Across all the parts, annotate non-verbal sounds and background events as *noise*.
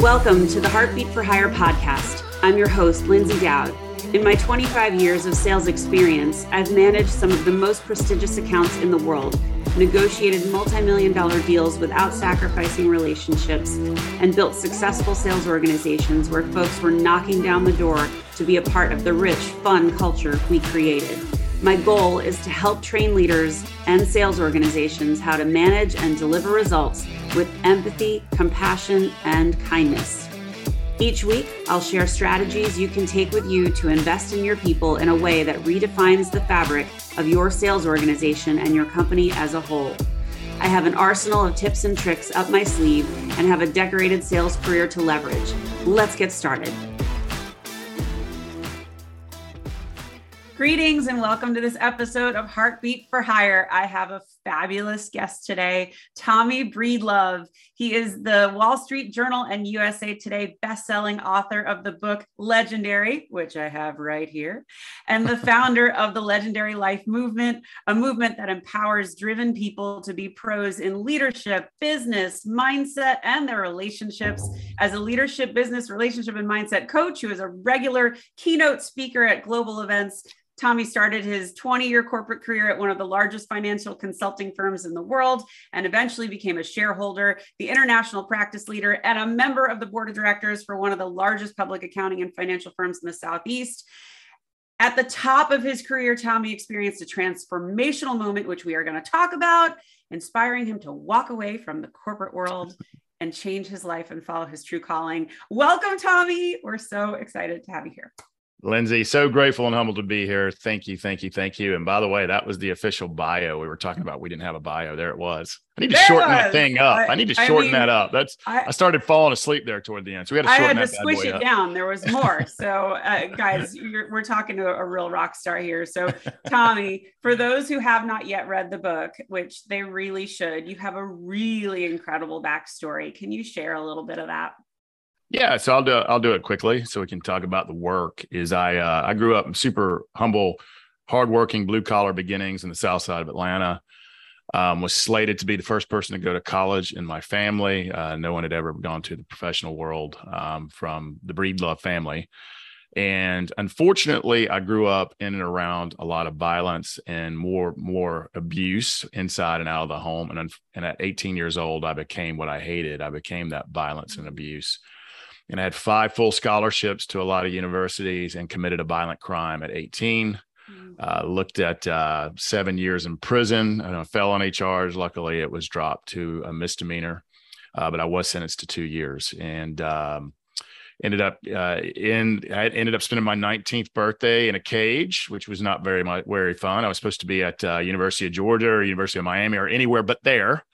Welcome to the Heartbeat for Hire podcast. I'm your host, Lyndsay Dowd. In my 25 years of sales experience, I've managed some of the most prestigious accounts in the world, negotiated multi million dollar deals without sacrificing relationships, and built successful sales organizations where folks were knocking down the door to be a part of the rich, fun culture we created. My goal is to help train leaders and sales organizations how to manage and deliver results with empathy, compassion, and kindness. Each week, I'll share strategies you can take with you to invest in your people in a way that redefines the fabric of your sales organization and your company as a whole. I have an arsenal of tips and tricks up my sleeve and have a decorated sales career to leverage. Let's get started. Greetings and welcome to this episode of Heartbeat for Hire. I have a fabulous guest today, Tommy Breedlove. He is the Wall Street Journal and USA Today best-selling author of the book Legendary, which I have right here, and the *laughs* founder of the Legendary Life Movement, a movement that empowers driven people to be pros in leadership, business, mindset, and their relationships. As a leadership, business, relationship, and mindset coach who is a regular keynote speaker at global events, Tommy started his 20 year corporate career at one of the largest financial consulting firms in the world and eventually became a shareholder, the international practice leader, and a member of the board of directors for one of the largest public accounting and financial firms in the Southeast. At the top of his career, Tommy experienced a transformational moment, which we are going to talk about, inspiring him to walk away from the corporate world and change his life and follow his true calling. Welcome, Tommy. We're so excited to have you here. Lyndsay, so grateful and humbled to be here. Thank you, thank you, thank you. And by the way, that was the official bio we were talking about. We didn't have a bio. There it was. I need to there shorten that thing up. I, I need to shorten I mean, that up. That's I, I, started falling asleep there toward the end, so we had to shorten I had to squish it up. down. There was *laughs* more. so, uh, guys, we're talking to a real rock star here. So, Tommy, for those who have not yet read the book, which they really should, you have a really incredible backstory. Can you share a little bit of that? Yeah, so I'll do I'll do it quickly so we can talk about the work. Is I uh, I grew up super humble, hardworking, blue collar beginnings in the South Side of Atlanta. Um, was slated to be the first person to go to college in my family. Uh, no one had ever gone to the professional world um, from the Breedlove family. And unfortunately, I grew up in and around a lot of violence and more more abuse inside and out of the home. And, and at 18 years old, I became what I hated. I became that violence and abuse and I had five full scholarships to a lot of universities and committed a violent crime at 18. Mm. Uh, looked at uh, seven years in prison and a felony charge. Luckily, it was dropped to a misdemeanor, uh, but I was sentenced to two years and um, ended up uh, in. I ended up spending my 19th birthday in a cage, which was not very very fun. I was supposed to be at uh, University of Georgia or University of Miami or anywhere but there.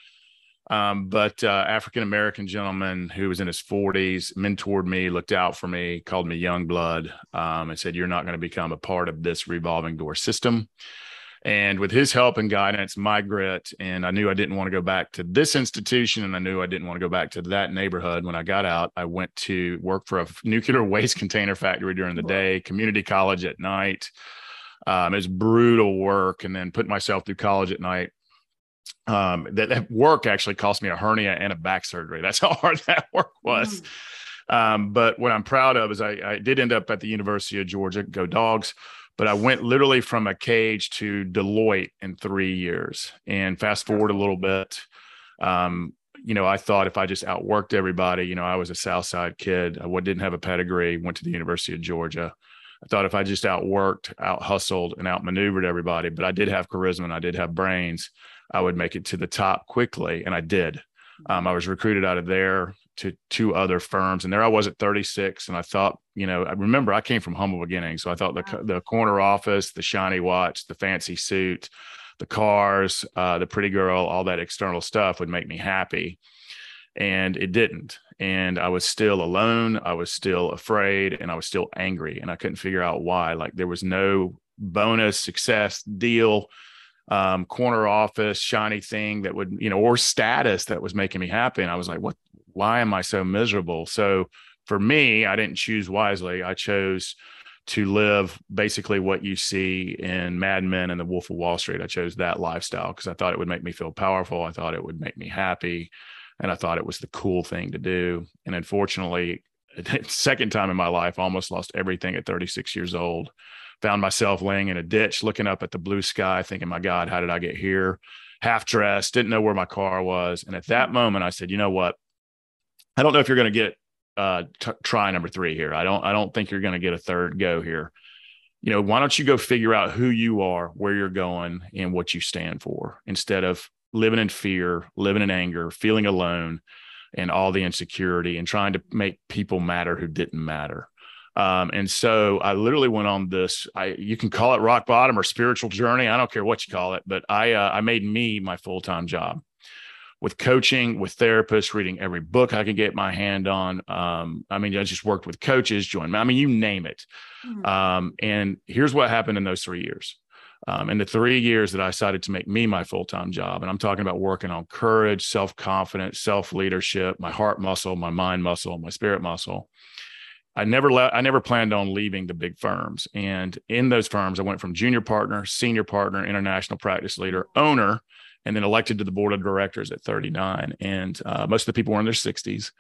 Um, but uh, African American gentleman who was in his 40s mentored me, looked out for me, called me young blood, um, and said, "You're not going to become a part of this revolving door system." And with his help and guidance, my grit, and I knew I didn't want to go back to this institution, and I knew I didn't want to go back to that neighborhood. When I got out, I went to work for a nuclear *laughs* waste container factory during the day, community college at night. Um, it was brutal work, and then put myself through college at night um, that, that, work actually cost me a hernia and a back surgery. That's *laughs* how hard that work was. Mm. Um, but what I'm proud of is I, I, did end up at the University of Georgia, go dogs, but I went literally from a cage to Deloitte in three years. And fast forward a little bit, um, you know, I thought if I just outworked everybody, you know, I was a South Side kid, I didn't have a pedigree, went to the University of Georgia. I thought if I just outworked, out hustled, and outmaneuvered everybody, but I did have charisma and I did have brains I would make it to the top quickly. And I did. Um, I was recruited out of there to two other firms. And there I was at 36. And I thought, you know, I remember I came from humble beginnings. So I thought the, the corner office, the shiny watch, the fancy suit, the cars, uh, the pretty girl, all that external stuff would make me happy. And it didn't. And I was still alone. I was still afraid and I was still angry. And I couldn't figure out why. Like there was no bonus success deal um, corner office shiny thing that would you know or status that was making me happy and i was like what why am i so miserable so for me i didn't choose wisely i chose to live basically what you see in Mad Men and The Wolf of Wall Street. I chose that lifestyle because I thought it would make me feel powerful. I thought it would make me happy. and I thought it was the cool thing to do. And unfortunately, *laughs* second time in my life, almost lost everything at 36 years old. Found myself laying in a ditch, looking up at the blue sky, thinking, "My God, how did I get here?" Half dressed, didn't know where my car was, and at that moment, I said, "You know what? I don't know if you're going to get uh, t- try number three here. I don't. I don't think you're going to get a third go here." you know, why don't you go figure out who you are, where you're going, and what you stand for instead of living in fear, living in anger, feeling alone, and all the insecurity and trying to make people matter who didn't matter. Um, and so I literally went on this. I you can call it rock bottom or spiritual journey. I don't care what you call it, but I uh, I made me my full time job with coaching, with therapists, reading every book I could get my hand on. Um, I mean, I just worked with coaches, joined. I mean, you name it. Mm-hmm. Um, and here's what happened in those three years. Um, in the three years that I decided to make me my full time job, and I'm talking about working on courage, self confidence, self leadership, my heart muscle, my mind muscle, my spirit muscle. I never let I never planned on leaving the big firms. And in those firms, I went from junior partner, senior partner, international practice leader, owner, and then elected to the board of directors at 39. And uh, most of the people were in their 60s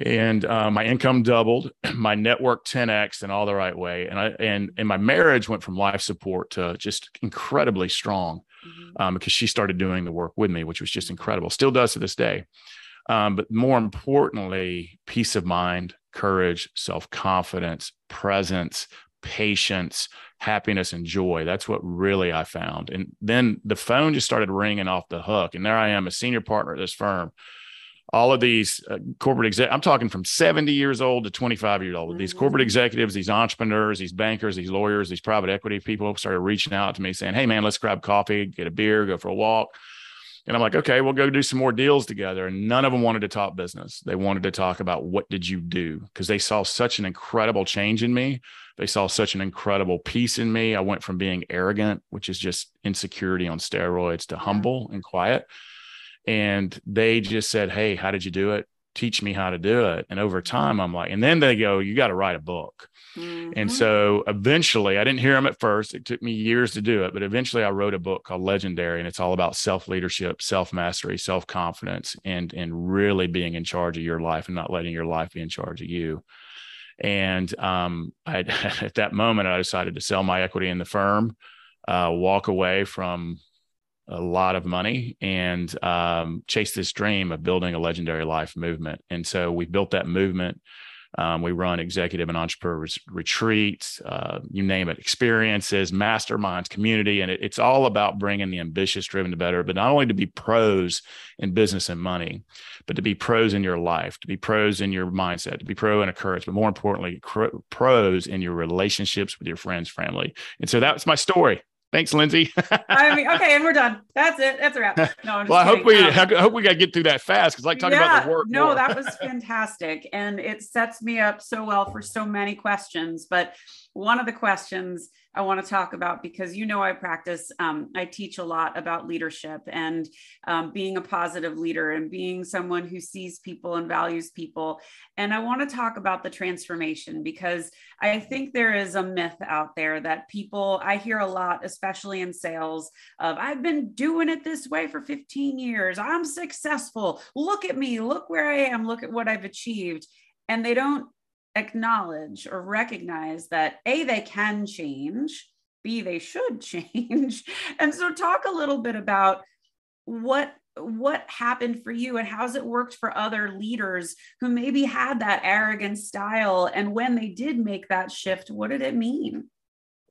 and uh, my income doubled, *clears throat* my network 10x in all the right way, and I and and my marriage went from life support to just incredibly strong mm-hmm. um, because she started doing the work with me, which was just incredible. Still does to this day, um, but more importantly, peace of mind, courage, self confidence, presence, patience, happiness, and joy. That's what really I found. And then the phone just started ringing off the hook, and there I am, a senior partner at this firm all of these uh, corporate exec i'm talking from 70 years old to 25 years old these corporate mm-hmm. executives these entrepreneurs these bankers these lawyers these private equity people started reaching out to me saying hey man let's grab coffee get a beer go for a walk and i'm like okay we'll go do some more deals together. And none of them wanted to talk business. They wanted to talk about what did you do? Because they saw such an incredible change in me. They saw such an incredible peace in me. I went from being arrogant which is just insecurity on steroids to humble and quiet. And they just said, Hey, how did you do it? Teach me how to do it. And over time, I'm like, and then they go, You got to write a book. Mm-hmm. And so eventually, I didn't hear them at first. It took me years to do it, but eventually, I wrote a book called Legendary, and it's all about self leadership, self mastery, self confidence, and and really being in charge of your life and not letting your life be in charge of you. And um, I, *laughs* at that moment, I decided to sell my equity in the firm, uh, walk away from a lot of money and um, chase this dream of building a legendary life movement. And so we built that movement. Um, we run executive and entrepreneur retreats, uh, you name it, experiences, masterminds, community. And it, it's all about bringing the ambitious, driven to better, but not only to be pros in business and money, but to be pros in your life, to be pros in your mindset, to be pro in a courage, but more importantly, pros in your relationships with your friends, family. And so that's my story. Thanks, Lyndsay. *laughs* I mean, okay, and we're done. That's it. That's a wrap. *laughs* No, well, I hope we um, I hope we got to get through that fast because like talking yeah, about the work. No, that was *laughs* fantastic, and it sets me up so well for so many questions. But one of the questions I want to talk about because you know I practice, um, I teach a lot about leadership and um, being a positive leader and being someone who sees people and values people. And I want to talk about the transformation because I think there is a myth out there that people, I hear a lot, especially in sales, of I've been doing it this way for 15 years. I'm successful. Look at me. Look where I am. Look at what I've achieved. And they don't acknowledge or recognize that A, they can change, B, they should *laughs* change. and so talk a little bit about what what happened for you and how's it worked for other leaders who maybe had that arrogant style and when they did make that shift what did it mean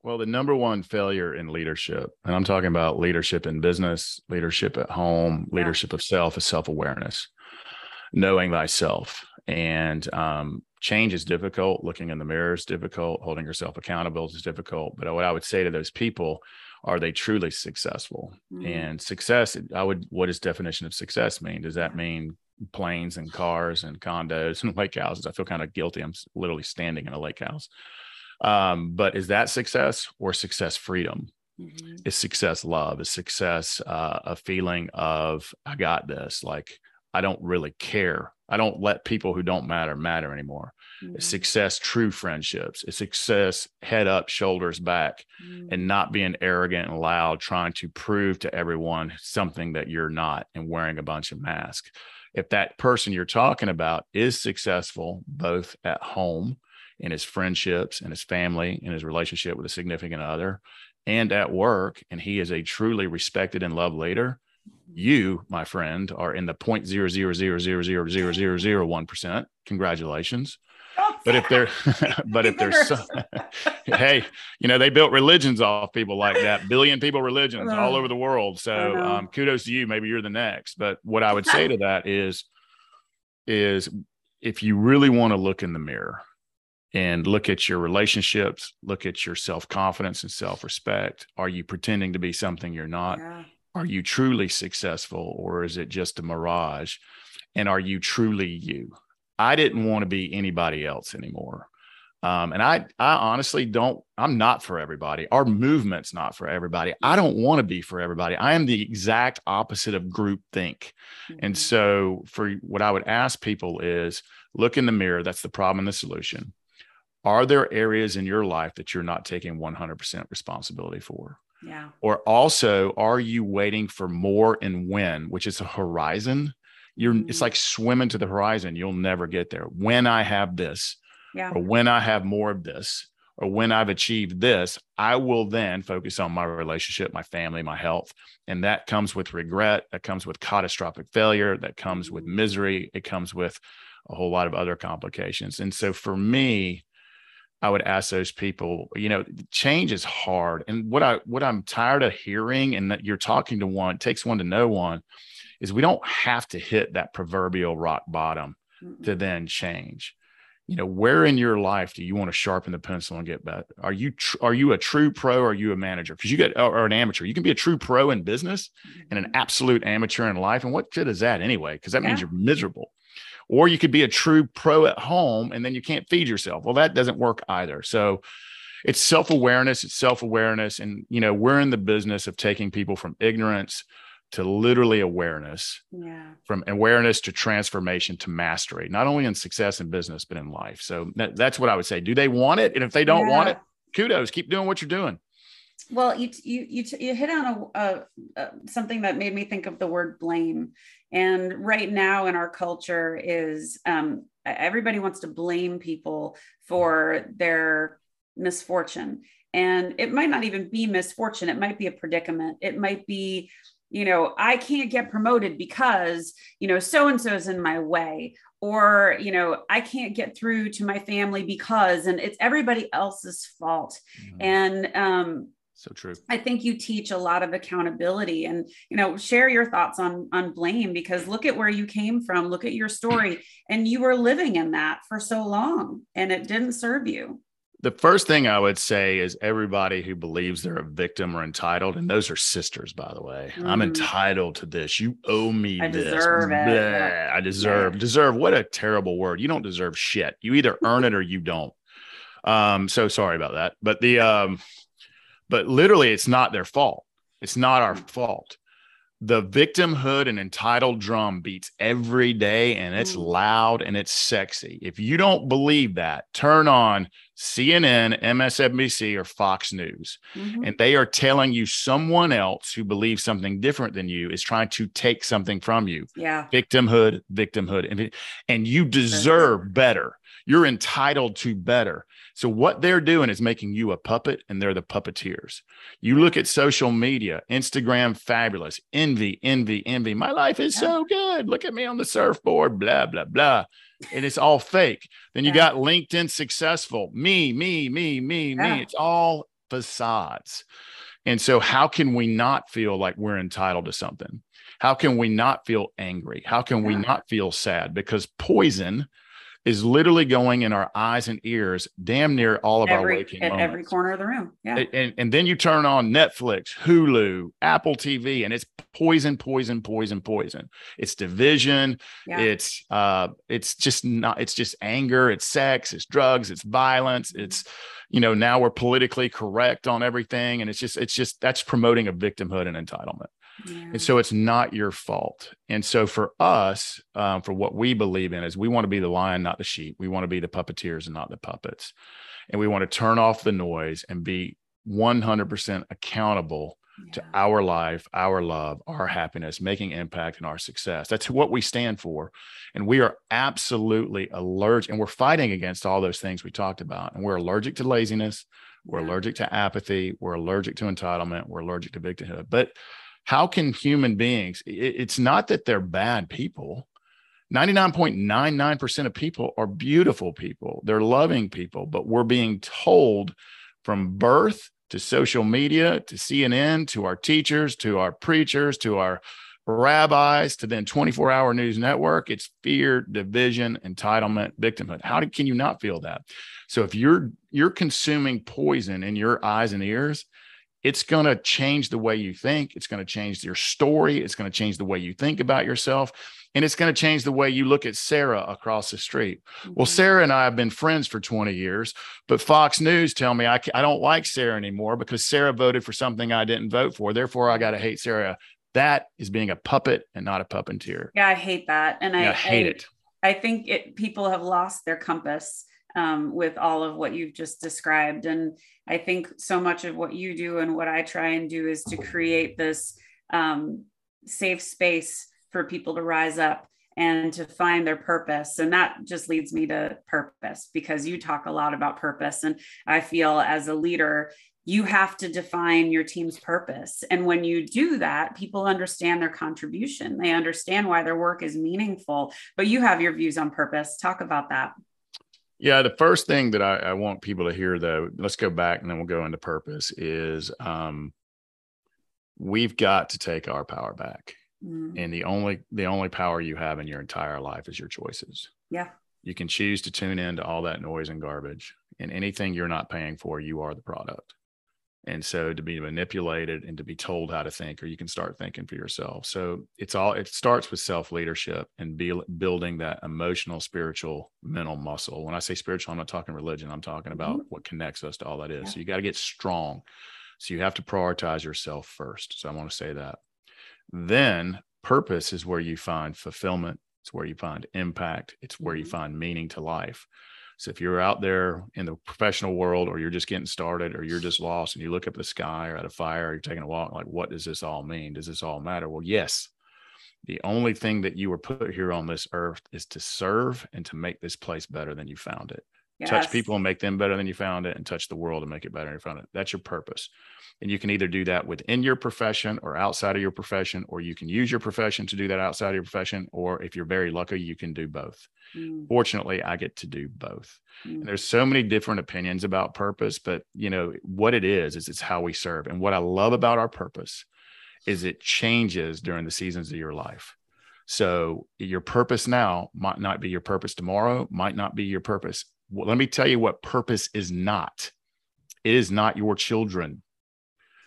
well the number one failure in leadership and i'm talking about leadership in business leadership at home yeah. leadership of self is self-awareness knowing thyself and um, change is difficult. Looking in the mirror is difficult. Holding yourself accountable is difficult. But what i would say to those people are they truly successful? Mm-hmm. and success i would what does definition of success mean? Does that mean planes and cars and condos and *laughs* lake houses? I feel kind of guilty. I'm literally standing in a lake house. Um, but is that success or success freedom? Mm-hmm. is success love? Is success uh, a feeling of i got this like i don't really care I don't let people who don't matter matter anymore. Mm-hmm. Success, true friendships. It's success, head up, shoulders back, mm-hmm. and not being arrogant and loud, trying to prove to everyone something that you're not and wearing a bunch of masks. if that person you're talking about is successful both at home in his friendships and his family and his relationship with a significant other and at work and he is a truly respected and loved leader you my friend are in the point zero zero zero zero zero zero zero zero one percent. Congratulations. *laughs* But if they're *laughs* but if there's *laughs* hey you know they built religions off people like that. Billion people religions all over the world. So um, kudos to you. Maybe you're the next. But what i would say to that is is if you really want to look in the mirror and look at your relationships look at your self-confidence and self-respect are you pretending to be something you're not? Yeah. Are you truly successful or is it just a mirage and are you truly you I didn't want to be anybody else anymore. Um, and I, I honestly don't, I'm not for everybody. Our movement's not for everybody. I don't want to be for everybody. I am the exact opposite of group think. Mm-hmm. And so for what I would ask people is look in the mirror. That's the problem and the solution. Are there areas in your life that you're not taking 100% responsibility for? Yeah. Or also, are you waiting for more and when, which is a horizon you're mm-hmm. it's like swimming to the horizon you'll never get there when i have this yeah. or when i have more of this or when i've achieved this i will then focus on my relationship my family my health and that comes with regret that comes with catastrophic failure that comes with mm-hmm. misery it comes with a whole lot of other complications and so for me I would ask those people, you know, change is hard. And what I what I'm tired of hearing, and that you're talking to one, takes one to know one, is we don't have to hit that proverbial rock bottom mm-hmm. to then change you know where in your life do you want to sharpen the pencil and get better are you tr- are you a true pro or are you a manager because you get or an amateur you can be a true pro in business and an mm-hmm. absolute amateur in life and what good is that anyway because that yeah. means you're miserable or you could be a true pro at home and then you can't feed yourself. Well that doesn't work either. So it's self-awareness it's self-awareness and you know we're in the business of taking people from ignorance to literally awareness yeah. from awareness to transformation to mastery not only in success in business but in life. So that, that's what i would say. Do they want it? And if they don't yeah. want it kudos. Keep doing what you're doing well you you you, you hit on a, a, a, something that made me think of the word blame. And right now in our culture is um, everybody wants to blame people for their misfortune. And it might not even be misfortune. It might be a predicament. It might be you know, I can't get promoted because, you know, so and so's in my way, or, you know, I can't get through to my family because, and it's everybody else's fault. Mm-hmm. And, um, so true. I think you teach a lot of accountability and you know share your thoughts on on blame because look at where you came from, look at your story and you were living in that for so long and it didn't serve you the first thing I would say is everybody who believes they're a victim or entitled, and those are sisters, by the way. Mm. I'm entitled to this. You owe me this. I this. Deserve it. I deserve. Yeah. Deserve. What a terrible word. You don't deserve shit. You either earn it or you don't. Um, so sorry about that. But the um, but literally it's not their fault. It's not our mm. fault the victimhood and entitled drum beats every day and it's mm. loud and it's sexy. If you don't believe that, turn on CNN, MSNBC, or Fox News, mm-hmm. and they are telling you someone else who believes something different than you is trying to take something from you. Yeah. Victimhood, victimhood. And, and you deserve better. You're entitled to better. So what they're doing is making you a puppet and they're the puppeteers. You look at social media, Instagram fabulous, envy, envy, envy. My life is so good. Look at me on the surfboard, blah blah blah. And it's all fake. Then you yeah. got LinkedIn successful. Me, me, me, me, yeah. me. It's all facades. And so how can we not feel like we're entitled to something? How can we not feel angry? How can yeah. we not feel sad? Because poison is literally going in our eyes and ears damn near all of every, our waking at moments. every corner of the room. Yeah. And, and then you turn on Netflix, Hulu, Apple TV, and it's poison, poison, poison, poison. It's division. Yeah. It's uh it's just not it's just anger, it's sex, it's drugs, it's violence, mm-hmm. it's you know, now we're politically correct on everything. And it's just, it's just that's promoting a victimhood and entitlement. And so it's not your fault. And so for us, um, for what we believe in is we want to be the lion, not the sheep. We want to be the puppeteers and not the puppets. And we want to turn off the noise and be 100% accountable yeah. to our life, our love, our happiness, making impact and our success. That's what we stand for. And we are absolutely allergic and we're fighting against all those things we talked about. And we're allergic to laziness, we're yeah. allergic to apathy, we're allergic to entitlement, we're allergic to victimhood. But how can human beings, it's not that they're bad people. 99.99% of people are beautiful people. They're loving people, but we're being told from birth to social media to CNN to our teachers to our preachers to our rabbis to then 24 hour news network it's fear division entitlement victimhood how do, can you not feel that so if you're you're consuming poison in your eyes and ears it's going to change the way you think it's going to change your story it's going to change the way you think about yourself and it's going to change the way you look at Sarah across the street. Mm-hmm. Well, Sarah and I have been friends for 20 years, but Fox News tell me I, I don't like Sarah anymore because Sarah voted for something I didn't vote for. Therefore, I got to hate Sarah. That is being a puppet and not a puppeteer. Yeah, I hate that. And I, I hate I, it. I think it people have lost their compass um, with all of what you've just described. And I think so much of what you do and what I try and do is to create this um, safe space for people to rise up and to find their purpose. And that just leads me to purpose because you talk a lot about purpose. And I feel as a leader, you have to define your team's purpose. And when you do that, people understand their contribution. They understand why their work is meaningful. But you have your views on purpose. Talk about that. Yeah, the first thing that I, I want people to hear, though, let's go back and then we'll go into purpose, is um, we've got to take our power back. Mm. And the only the only power you have in your entire life is your choices. Yeah. You can choose to tune into all that noise and garbage. And anything you're not paying for, you are the product. And so to be manipulated and to be told how to think, or you can start thinking for yourself. So it's all it starts with self leadership and be, building that emotional, spiritual, mental muscle. When I say spiritual, I'm not talking religion. I'm talking about mm-hmm. what connects us to all that is. Yeah. So you got to get strong. So you have to prioritize yourself first. So I want to say that. Then purpose is where you find fulfillment. It's where you find impact. It's where you mm-hmm. find meaning to life. So if you're out there in the professional world or you're just getting started or you're just lost and you look up at the sky or at a fire or you're taking a walk, like, what does this all mean? Does this all matter? Well, yes. The only thing that you were put here on this earth is to serve and to make this place better than you found it. Yes. Touch people and make them better than you found it, and touch the world and make it better than you found it. That's your purpose. And you can either do that within your profession or outside of your profession, or you can use your profession to do that outside of your profession. Or if you're very lucky, you can do both. Mm. Fortunately, I get to do both. Mm. there's so many different opinions about purpose, but you know what it is is it's how we serve. And what I love about our purpose is it changes during the seasons of your life. So your purpose now might not be your purpose tomorrow, might not be your purpose. Well, let me tell you what purpose is not. It is not your children.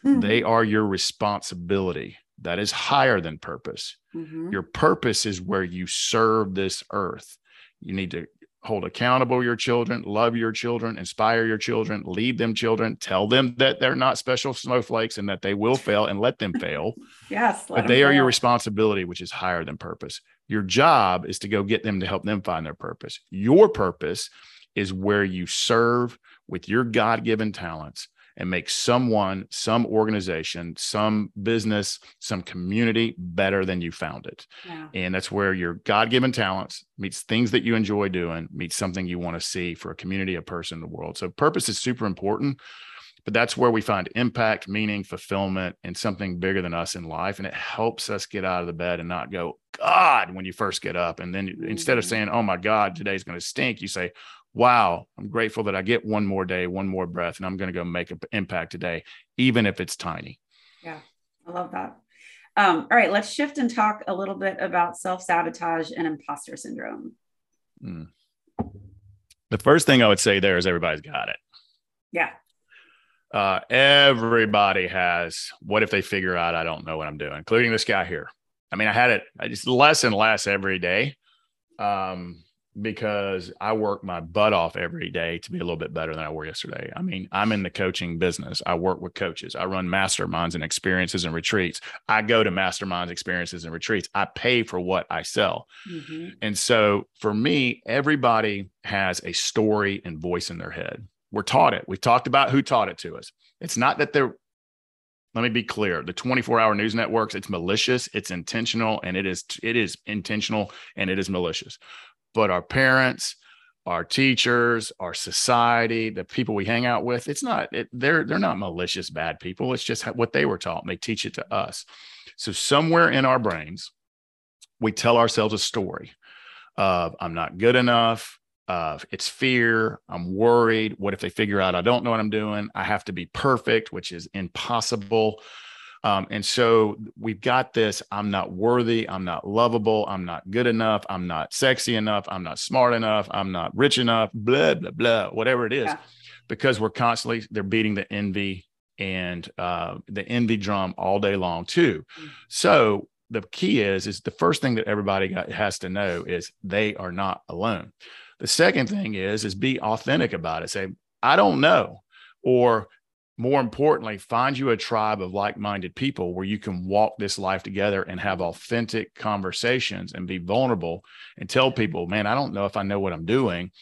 Mm-hmm. They are your responsibility. That is higher than purpose. Mm-hmm. Your purpose is where you serve this earth. You need to hold accountable your children, love your children, inspire your children, lead them children, tell them that they're not special snowflakes and that they will fail and let them fail. *laughs* yes. But they fail. are your responsibility, which is higher than purpose. Your job is to go get them to help them find their purpose. Your purpose is where you serve with your God given talents and make someone, some organization, some business, some community better than you found it. Yeah. And that's where your God given talents meets things that you enjoy doing, meets something you want to see for a community, a person in the world. So purpose is super important. But that's where we find impact, meaning, fulfillment, and something bigger than us in life. And it helps us get out of the bed and not go, God, when you first get up. And then mm-hmm. instead of mm-hmm. saying, Oh my God, today's going to stink, you say, wow, I'm grateful that I get one more day, one more breath, and I'm going to go make an impact today, even if it's tiny. Yeah, I love that. Um, all right, let's shift and talk a little bit about self sabotage and imposter syndrome. Mm. The first thing I would say there is everybody's got it. Yeah. Uh, everybody has. What if they figure out I don't know what I'm doing, including this guy here? I mean, I had it I just less and less every day. Um, because I work my butt off every day to be a little bit better than I were yesterday. I mean, I'm in the coaching business. I work with coaches. I run masterminds and experiences and retreats. I go to masterminds, experiences, and retreats. I pay for what I sell. Mm-hmm. And so for me, everybody has a story and voice in their head. We're taught it. We've talked about who taught it to us. It's not that they're Let me be clear. The 24-hour news networks, it's malicious, it's intentional, and it is it is intentional and it is malicious. But our parents, our teachers, our society, the people we hang out with, it's not it, they're they're not malicious bad people. It's just what they were taught. And they teach it to us. So somewhere in our brains, we tell ourselves a story of I'm not good enough, of it's fear. I'm worried. What if they figure out I don't know what I'm doing? I have to be perfect, which is impossible. Um, and so we've got this I'm not worthy. I'm not lovable. I'm not good enough. I'm not sexy enough. I'm not smart enough. I'm not rich enough, blah, blah, blah, whatever it is, yeah. because we're constantly, they're beating the envy and uh, the envy drum all day long, too. Mm-hmm. So the key is, is the first thing that everybody got, has to know is they are not alone. The second thing is is be authentic about it. Say, I don't know. Or more importantly, find you a tribe of like-minded people where you can walk this life together and have authentic conversations and be vulnerable and tell people, man, I don't know if I know what I'm doing.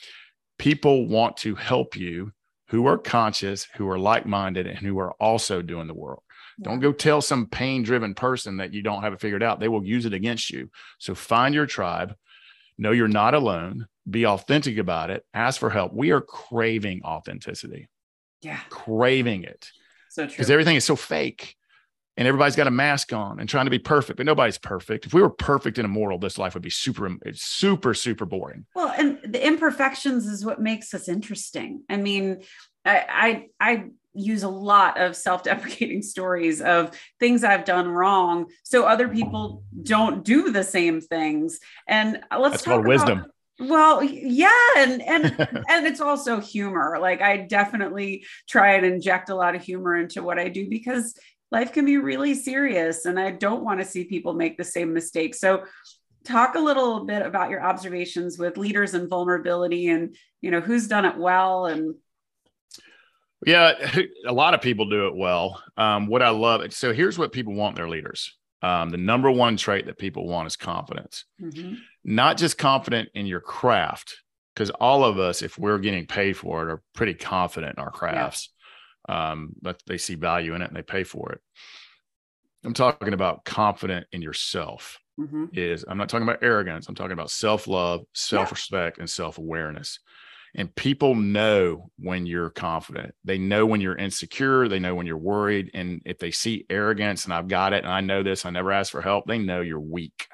People want to help you who are conscious, who are like-minded, and who are also doing the work. Don't go tell some pain driven person that you don't have it figured out. They will use it against you. So find your tribe, know you're not alone, be authentic about it, ask for help. We are craving authenticity. Yeah. Craving it. So true. Because everything is so fake and everybody's got a mask on and trying to be perfect, but nobody's perfect. If we were perfect and immortal, this life would be super, super, super boring. Well, and the imperfections is what makes us interesting. I mean, I, I, I use a lot of self-deprecating *laughs* stories of things I've done wrong, so other people don't do the same things. And uh, let's That's talk about, wisdom well yeah and and *laughs* and it's also humor. Like i definitely try and inject a lot of humor into what i do because life can be really serious and i don't want to see people make the same mistakes so talk a little bit about your observations with leaders and vulnerability and you know who's done it well and yeah *laughs* a lot of people do it well. Um, what i love so here's what people want their leaders. Um, the number one trait that people want is confidence. Mm-hmm not just confident in your craft, because all of us, if we're getting paid for it, are pretty confident in our crafts. Yeah. Um, but they see value in it and they pay for it. I'm talking about confident in yourself. Mm-hmm. Is I'm not talking about arrogance. I'm talking about self love, self respect, yeah. and self awareness. And people know when you're confident. They know when you're insecure. They know when you're worried. And if they see arrogance and I've got it and I know this, I never ask for help, they know you're weak.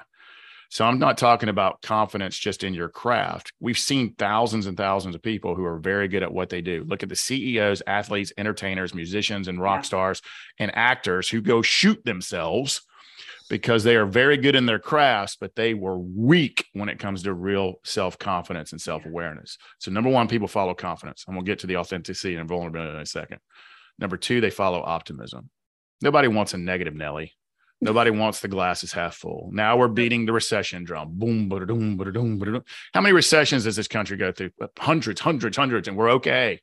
So I'm not talking about confidence just in your craft. We've seen thousands and thousands of people who are very good at what they do. Look at the CEOs, athletes, entertainers, musicians, and rock yeah. stars and actors who go shoot themselves because they are very good in their crafts, but they were weak when it comes to real self confidence and self awareness. So, number one, people follow confidence. I'm going to get to the authenticity and vulnerability in a second. Number two, they follow optimism. Nobody wants a negative Nelly. Nobody wants the glasses half full. Now we're beating the recession drum. Boom, ba-da-doom, ba-da-doom, ba-da-doom. How many recessions does this country go through? Hundreds, hundreds, hundreds, and we're okay.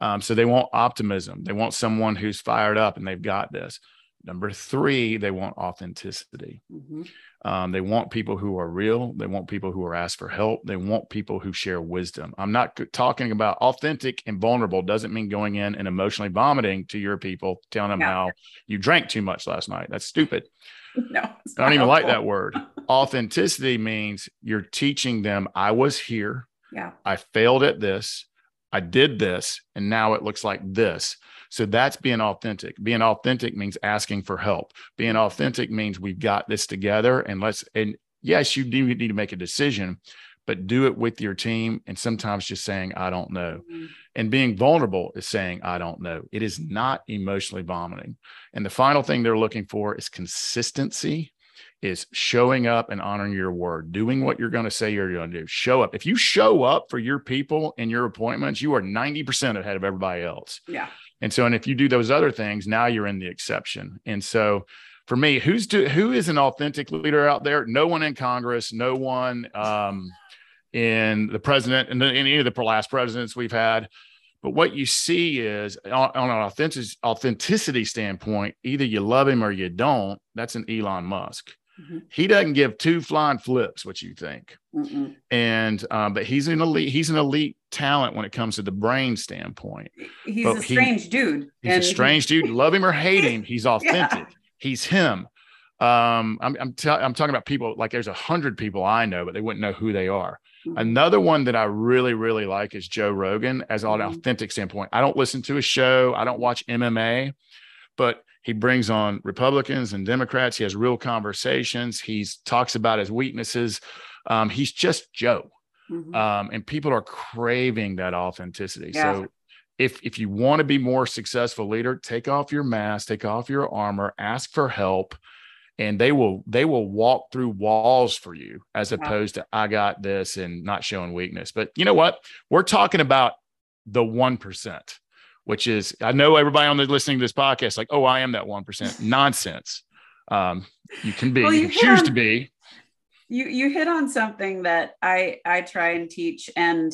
Um, so they want optimism. They want someone who's fired up and they've got this. Number three, they want authenticity. Mm-hmm. Um, they want people who are real. They want people who are asked for help. They want people who share wisdom. I'm not talking about authentic and vulnerable, doesn't mean going in and emotionally vomiting to your people, telling them how you drank too much last night. That's stupid. *laughs* No, I don't even helpful. like that word. *laughs* Authenticity means you're teaching them, I was here. Yeah. I failed at this. I did this, and now it looks like this. So that's being authentic. Being authentic means asking for help. Being authentic means we've got this together and let's, and yes, you do need to make a decision, but do it with your team. And sometimes just saying, I don't know. Mm-hmm. And being vulnerable is saying, I don't know. It is not emotionally vomiting. And the final thing they're looking for is consistency is showing up and honoring your word, doing what you're going to say you're going to do. Show up. If you show up for your people and your appointments, you are 90% ahead of everybody else. Yeah. And so, and if you do those other things, now you're in the exception. And so, for me, who's do, who is an authentic leader out there? No one in Congress, no one um, in the president, and any of the last presidents we've had. But what you see is on, on an authentic, authenticity standpoint, either you love him or you don't. That's an Elon Musk. Mm-hmm. He doesn't give two flying flips what you think. Mm-mm. And um, but he's an elite. He's an elite talent when it comes to the brain standpoint. He's but a strange he, dude. He's a strange *laughs* dude. Love him or hate him, he's *laughs* authentic. Yeah. He's him. Um, I'm I'm, t- I'm talking about people like there's a hundred people I know, but they wouldn't know who they are. Mm-hmm. Another one that I really really like is Joe Rogan as an mm-hmm. authentic standpoint. I don't listen to his show. I don't watch MMA, but he brings on Republicans and Democrats. He has real conversations. He talks about his weaknesses. Um, he's just Joe. Mm-hmm. Um, and people are craving that authenticity. Yeah. So if if you want to be more successful leader, take off your mask, take off your armor, ask for help, and they will they will walk through walls for you as opposed to I got this and not showing weakness. But you know what? We're talking about the one percent which is I know everybody on the listening to this podcast like, oh, I am that one percent. *laughs* Nonsense. Um, you can be, well, you, you can choose on, to be. You you hit on something that I I try and teach, and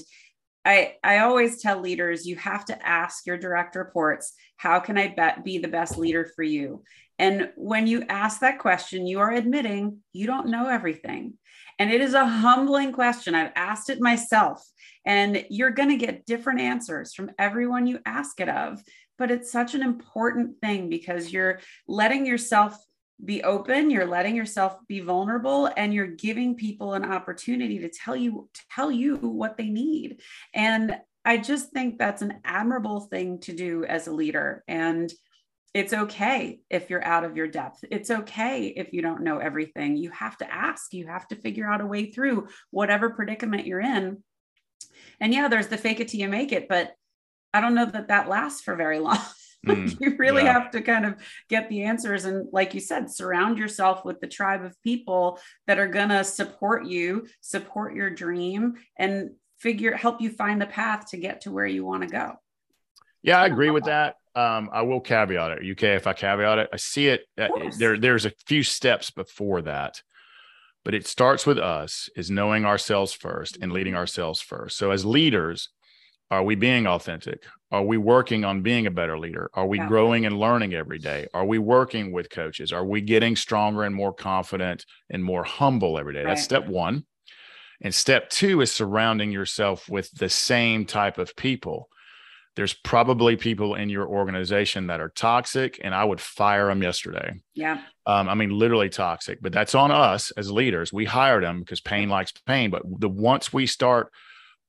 I I always tell leaders you have to ask your direct reports, how can I be the best leader for you? And when you ask that question, you are admitting you don't know everything. And it is a humbling question. I've asked it myself, and you're going to get different answers from everyone you ask it of. But it's such an important thing because you're letting yourself be open, you're letting yourself be vulnerable, and you're giving people an opportunity to tell you tell you what they need. And I just think that's an admirable thing to do as a leader. And it's okay if you're out of your depth. It's okay if you don't know everything. You have to ask, you have to figure out a way through whatever predicament you're in. And yeah, there's the fake it till you make it, but I don't know that that lasts for very *laughs* long. *laughs* Mm, you really yeah. have to kind of get the answers. And like you said, surround yourself with the tribe of people that are going to support you, support your dream, and figure, help you find the path to get to where you want to go. Yeah, I agree with that. Um, I will caveat it. UK, if I caveat it, I see it. Uh, there, there's a few steps before that, but it starts with us is knowing ourselves first and leading ourselves first. So as leaders, are we being authentic? Are we working on being a better leader? Are we yeah. growing and learning every day? Are we working with coaches? Are we getting stronger and more confident and more humble every day? Right. That's step one. And step two is surrounding yourself with the same type of people there's probably people in your organization that are toxic and i would fire them yesterday yeah um, i mean literally toxic but that's on us as leaders we hired them because pain likes pain but the once we start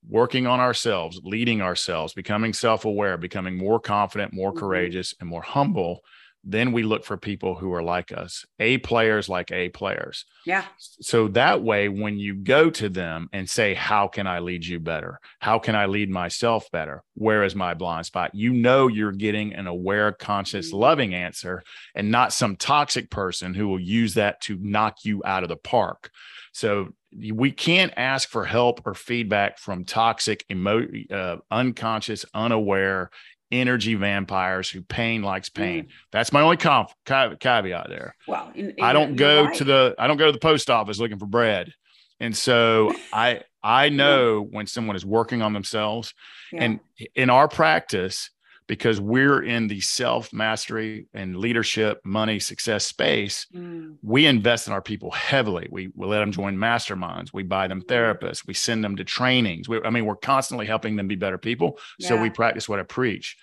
working on ourselves leading ourselves becoming self-aware becoming more confident more mm-hmm. courageous and more humble then we look for people who are like us a players like a players. Yeah. So that way when you go to them and say how can i lead you better? How can i lead myself better? Where is my blind spot? You know you're getting an aware conscious mm-hmm. loving answer and not some toxic person who will use that to knock you out of the park. So we can't ask for help or feedback from toxic emo- uh, unconscious unaware energy vampires who pain likes pain. Mm. That's my only conf- caveat there. Well, in, in I don't go right. to the I don't go to the post office looking for bread, and so *laughs* I I know when someone is working on themselves, yeah. and in our practice. Because we're in the self mastery and leadership, money, success space, mm. we invest in our people heavily. We, we let them join masterminds. We buy them mm. therapists. We send them to trainings. We, I mean, we're constantly helping them be better people. Yeah. So we practice what I preach.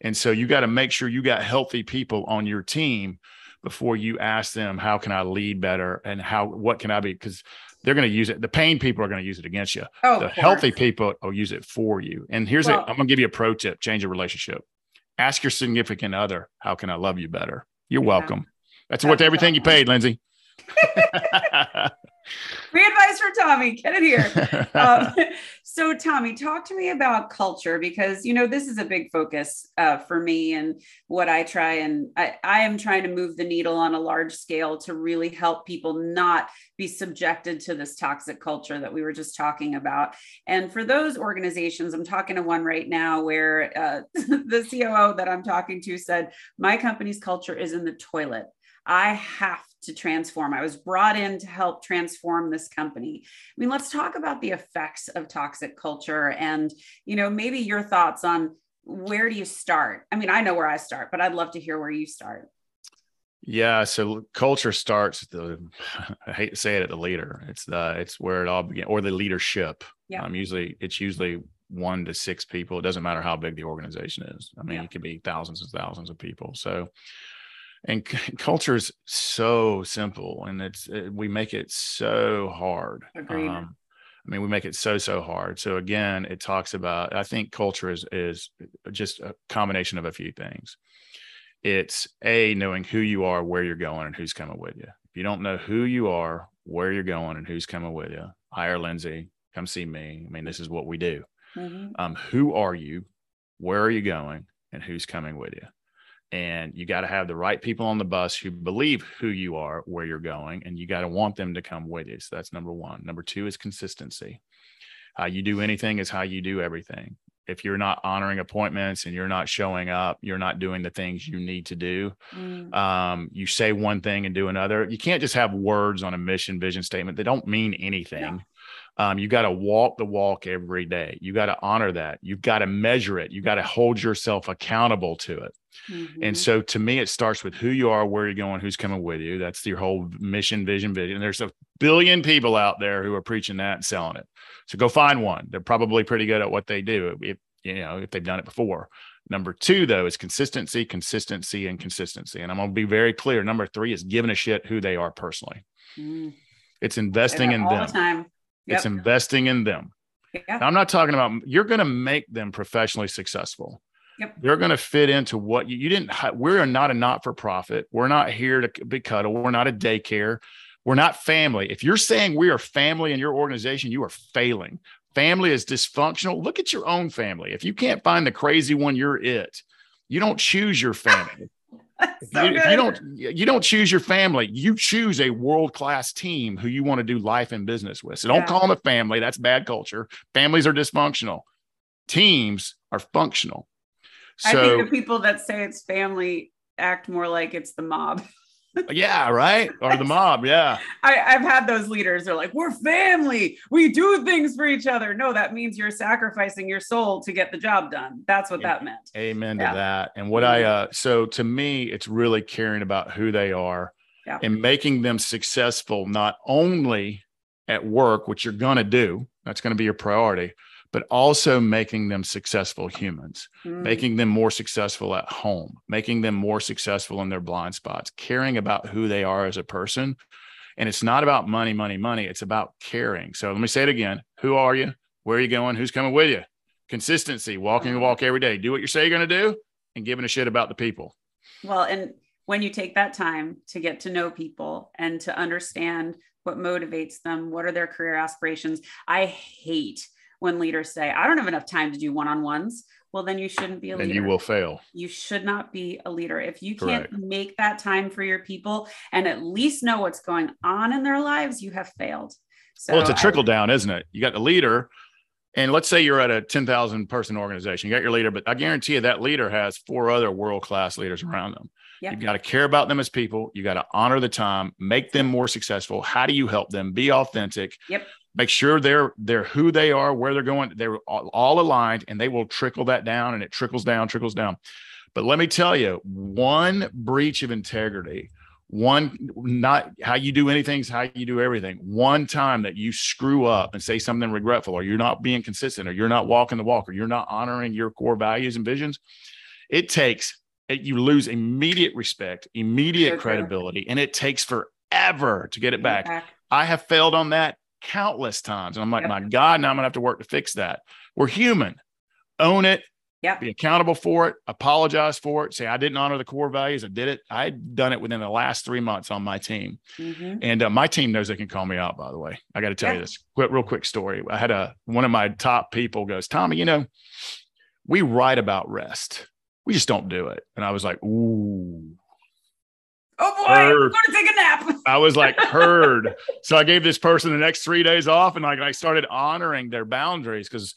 And so you got to make sure you got healthy people on your team before you ask them, how can I lead better and how, what can I be? Because they're going to use it. The pain people are going to use it against you. Oh, the healthy people will use it for you. And here's well, I'm going to give you a pro tip, change a relationship. Ask your significant other, how can I love you better? You're yeah. welcome. That's, That's worth everything you paid, Lyndsay. *laughs* Free advice for Tommy. Get it here. *laughs* um, *laughs* so, Tommy, talk to me about culture because you know this is a big focus uh, for me and what I try and I, I am trying to move the needle on a large scale to really help people not be subjected to this toxic culture that we were just talking about. And for those organizations, I'm talking to one right now where uh, *laughs* the COO that I'm talking to said, "My company's culture is in the toilet." I have to transform. I was brought in to help transform this company. I mean, let's talk about the effects of toxic culture and, you know, maybe your thoughts on where do you start? I mean, I know where I start, but I'd love to hear where you start. Yeah, so culture starts the *laughs* I hate to say it at the leader. It's the it's where it all begins or the leadership. Yeah. Um usually it's usually one to six people. It doesn't matter how big the organization is. I mean, Yeah. it could be thousands and thousands of people. So and c- *laughs* culture is so simple and it's it, we make it so hard. Agreed. Um, I mean, we make it so so hard. So again, it talks about. I think culture is is just a combination of a few things. It's a knowing who you are, where you're going, and who's coming with you. If you don't know who you are, where you're going, and who's coming with you, hire Lyndsay. Come see me. I mean, this is what we do. Mhm. Um, who are you? Where are you going? And who's coming with you? And you got to have the right people on the bus who believe who you are, where you're going, and you got to want them to come with you. So that's number one. Number two is consistency. How you do anything is how you do everything. If you're not honoring appointments and you're not showing up, you're not doing the things you need to do. Mm. Um, you say one thing and do another. You can't just have words on a mission vision statement. They don't mean anything. Um, you got to walk the walk every day. You got to honor that. You've got to measure it. You got to hold yourself accountable to it. Mhm. And so to me, it starts with who you are, where you're going, who's coming with you. That's your whole mission, vision, vision. There's a billion people out there who are preaching that and selling it. So go find one. They're probably pretty good at what they do if you know if they've done it before. Number two, though, is consistency, consistency, and consistency. And I'm gonna be very clear. Number three is giving a shit who they are personally. Mm. It's investing in all them. the time. It's investing in them. Yeah. Now, I'm not talking about you're going to make them professionally successful. Yep. They're going to fit into what you, you didn't. We're not a not for profit. We're not here to be cuddle. We're not a daycare. We're not family. If you're saying we are family in your organization, you are failing. Family is dysfunctional. Look at your own family. If you can't find the crazy one, you're it. You don't choose your family. If so you, if you don't you don't choose your family you choose a world-class team who you want to do life and business with. So don't Yeah. call them a family that's bad culture. Families are dysfunctional. Teams are functional. I so think the people that say it's family act more like it's the mob. *laughs* yeah right or the mob yeah I, I've had those leaders. They're like, we're family. We do things for each other. No, that means you're sacrificing your soul to get the job done. That's what that meant. amen Yeah. to that and what i uh so to me it's really caring about who they are Yeah. and making them successful not only at work which you're going to do that's going to be your priority but also making them successful humans Mm. making them more successful at home, making them more successful in their blind spots, caring about who they are as a person. And it's not about money, money, money. It's about caring. So let me say it again. Who are you? Where are you going? Who's coming with you? Consistency, walking the walk every day. Do what you say you're going to do and giving a shit about the people. Well, and when you take that time to get to know people and to understand what motivates them, what are their career aspirations, I hate when leaders say, I don't have enough time to do one on ones. Well, then you shouldn't be a leader. And you will fail. you should not be a leader if you can't Correct. make that time for your people and at least know what's going on in their lives you have failed so well, it's a trickle down, isn't it? You got the leader, and let's say you're at a 10,000 person organization. You got your leader, but I guarantee you that leader has four other world class leaders around them. Yep. You've got to care about them as people. You got to honor the time, make them more successful. How do you help them? Be authentic. Yep. Make sure they're they're who they are, where they're going. They're all, all aligned, and they will trickle that down, and it trickles down, trickles down. But let me tell you, one breach of integrity, one not how you do anything is how you do everything. One time that you screw up and say something regretful, or you're not being consistent, or you're not walking the walk, or you're not honoring your core values and visions, it takes it, you lose immediate respect, immediate So true. credibility, and it takes forever to get it back. back. I have failed on that countless times. And I'm like, Yep. my God, now I'm gonna have to work to fix that. We're human. Own it. Yep. Be accountable for it. Apologize for it. Say I didn't honor the core values. I did it. I had done it within the last three months on my team, Mhm. and uh, my team knows they can call me out. By the way, I got to tell you this quick, real quick story. I had a one of my top people goes, Tommy, you know, we write about rest. We just don't do it. And I was like, ooh. Oh boy i'm going to take a nap I was like *laughs* heard. so I gave this person the next three days off, and like I started honoring their boundaries because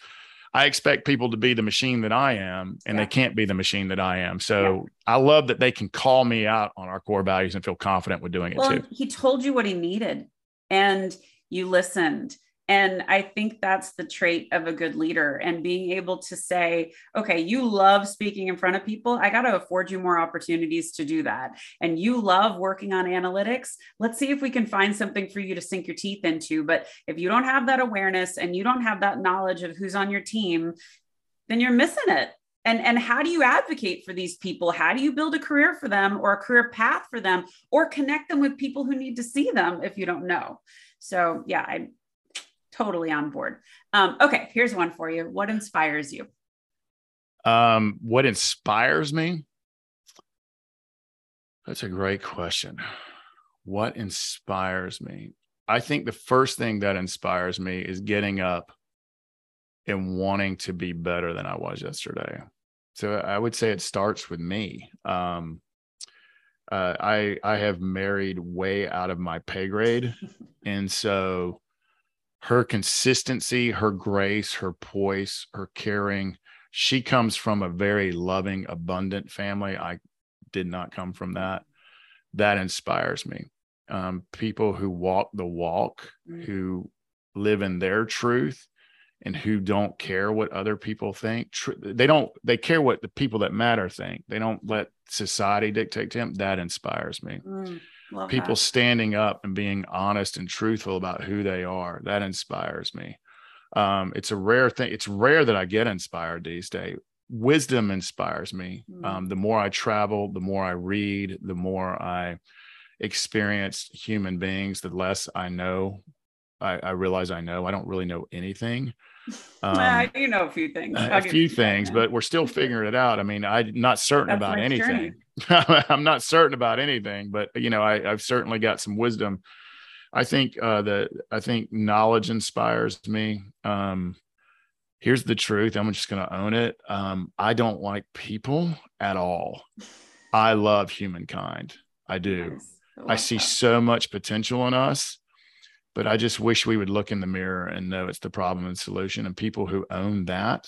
I expect people to be the machine that I am, and Yeah. they can't be the machine that I am. So I love that they can call me out on our core values and feel confident with doing it too. he told you what he needed and you listened And I think that's the trait of a good leader and being able to say, okay, you love speaking in front of people. I got to afford you more opportunities to do that. And you love working on analytics. Let's see if we can find something for you to sink your teeth into. But if you don't have that awareness and you don't have that knowledge of who's on your team, then you're missing it and and how do you advocate for these people how do you build a career for them or a career path for them or connect them with people who need to see them if you don't know so yeah i'm totally on board. Um, okay here's one for you. What inspires you? Um, what inspires me? That's a great question. What inspires me? I think the first thing that inspires me is getting up and wanting to be better than I was yesterday. So I would say it starts with me. Um, uh, I I have married way out of my pay grade, *laughs* and so her consistency, her grace, her poise, her caring. She comes from a very loving, abundant family. I did not come from that. That inspires me. Um, people who walk the walk, mm-hmm. who live in their truth, and who don't care what other people think. They don't, they care what the people that matter think. They don't let society dictate to them. That inspires me. Mm, people that. standing up and being honest and truthful about who they are. That inspires me. Um, it's a rare thing. It's rare that I get inspired these days. Wisdom inspires me. Mm. Um, the more I travel, the more I read, the more I experience human beings, the less I know I, I, realize I know. I don't really know anything. *laughs* Um, you know a few things. I'll a few things, that, but we're still figuring it out. I mean, I'm not certain That's about anything. *laughs* I'm not certain about anything, but you know, I, have certainly got some wisdom. I think uh, that I think knowledge inspires me. Um, here's the truth. I'm just going to own it. Um, I don't like people at all. *laughs* I love humankind. I do. Nice. I, I see that. so much potential in us but I just wish we would look in the mirror and know it's the problem and solution. And people who own that,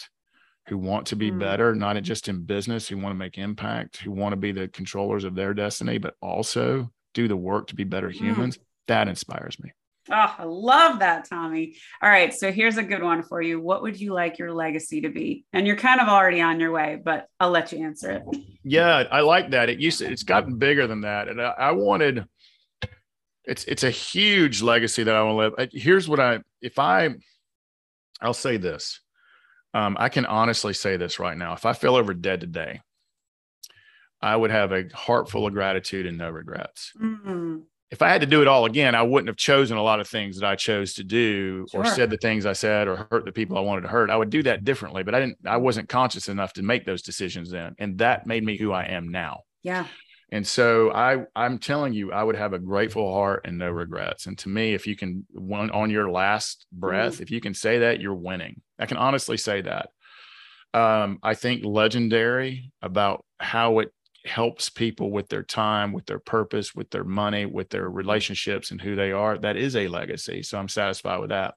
who want to be mm. better, not just in business, who want to make impact, who want to be the controllers of their destiny, but also do the work to be better mm. humans, that inspires me. Oh, I love that, Tommy. All right. So here's a good one for you. What would you like your legacy to be? And you're kind of already on your way, but I'll let you answer it. Yeah, I like that. It used to, it's gotten bigger than that. And I, I wanted, it's it's a huge legacy that I want to live. Here's what I if I I'll say this. Um, I can honestly say this right now. If I fell over dead today, I would have a heart full of gratitude and no regrets. Mm-hmm. If I had to do it all again, I wouldn't have chosen a lot of things that I chose to do sure. or said the things I said or hurt the people I wanted to hurt. I would do that differently, but I didn't I wasn't conscious enough to make those decisions then. And that made me who I am now. Yeah. And so I I'm telling you, I would have a grateful heart and no regrets. And to me, if you can one on your last breath, mm-hmm. if you can say that, you're winning. I can honestly say that. Um, I think legendary about how it helps people with their time, with their purpose, with their money, with their relationships and who they are. That is a legacy. So I'm satisfied with that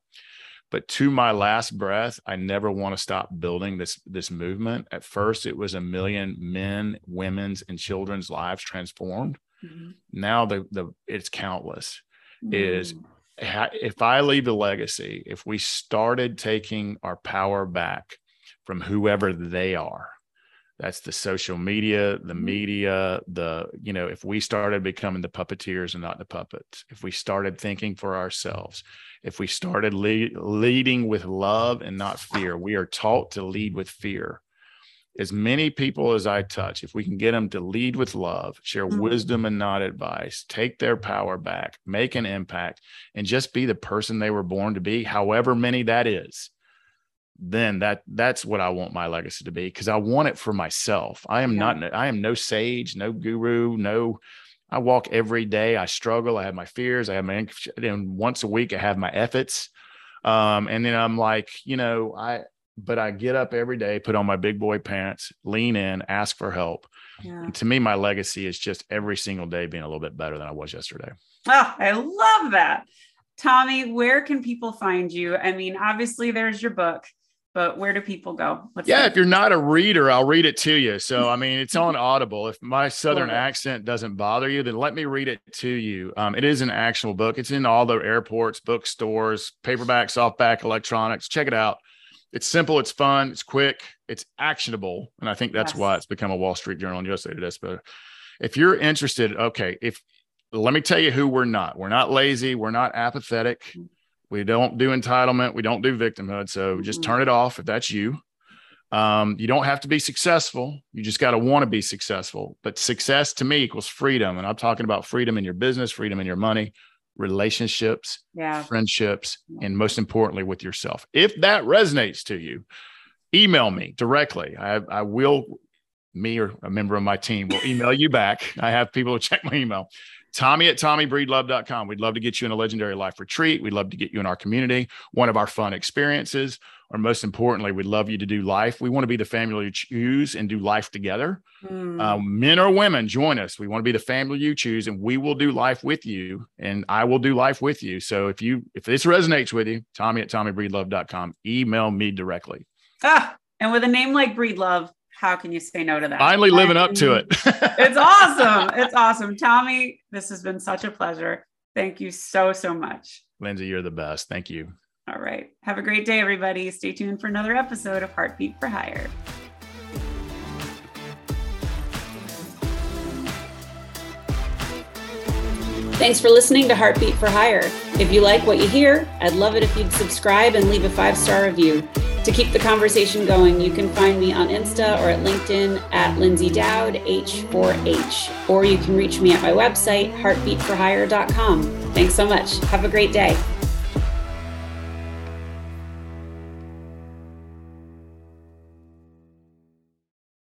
but to my last breath i never want to stop building this this movement at first it was a million men women's and children's lives transformed mm-hmm. now the the it's countless mm-hmm. is if i leave a legacy if we started taking our power back from whoever they are that's the social media the mm-hmm. media the you know if we started becoming the puppeteers and not the puppets if we started thinking for ourselves if we started lead, leading with love and not fear we are taught to lead with fear as many people as i touch if we can get them to lead with love share mm-hmm. wisdom and not advice take their power back make an impact and just be the person they were born to be however many that is then that that's what I want my legacy to be because I want it for myself. I am yeah. not I am no sage, no guru, no I walk every day. I struggle. I have my fears. I have my and once a week I have my efforts. Um, and then I'm like, you know, I but I get up every day, put on my big boy pants, lean in, ask for help. Yeah. to me, my legacy is just every single day being a little bit better than I was yesterday. Oh, I love that. Tommy, where can people find you? I mean, obviously there's your book but where do people go? What's yeah, that? if you're not a reader, I'll read it to you. So, I mean, it's on Audible. If my Southern accent doesn't bother you, then let me read it to you. Um, it is an actionable book. It's in all the airports, bookstores, paperback, softback, electronics. Check it out. It's simple, it's fun, it's quick, it's actionable. And I think that's yes. why it's become a Wall Street Journal and USA Today. But if you're interested, okay, if let me tell you who we're not. We're not lazy, we're not apathetic. We don't do entitlement. We don't do victimhood. So just mm-hmm. turn it off if that's you. Um, you don't have to be successful. You just got to want to be successful. But success to me equals freedom. And I'm talking about freedom in your business, freedom in your money, relationships, yeah. friendships, and most importantly, with yourself. If that resonates to you, email me directly. I, I will, me or a member of my team will email you back. I have people who check my email. Tommy at TommyBreedlove.com. We'd love to get you in a legendary life retreat. We'd love to get you in our community, one of our fun experiences, or most importantly, we'd love you to do life. We want to be the family you choose and do life together. Mm. Um, men or women, join us. We want to be the family you choose, and we will do life with you, and I will do life with you. So if you if this resonates with you, Tommy at TommyBreedlove.com. Email me directly. Ah, and with a name like Breedlove, how can you say no to that? Finally living up to it. *laughs* it's awesome. It's awesome. Tommy, this has been such a pleasure. Thank you so, so much. Lyndsay, you're the best. Thank you. All right. Have a great day, everybody. Stay tuned for another episode of Heartbeat for Hire. Thanks for listening to Heartbeat for Hire. If you like what you hear, I'd love it if you'd subscribe and leave a five star review. To keep the conversation going, you can find me on Insta or at LinkedIn at Lyndsay Dowd H4H, or you can reach me at my website, heartbeatforhire.com. Thanks so much. Have a great day.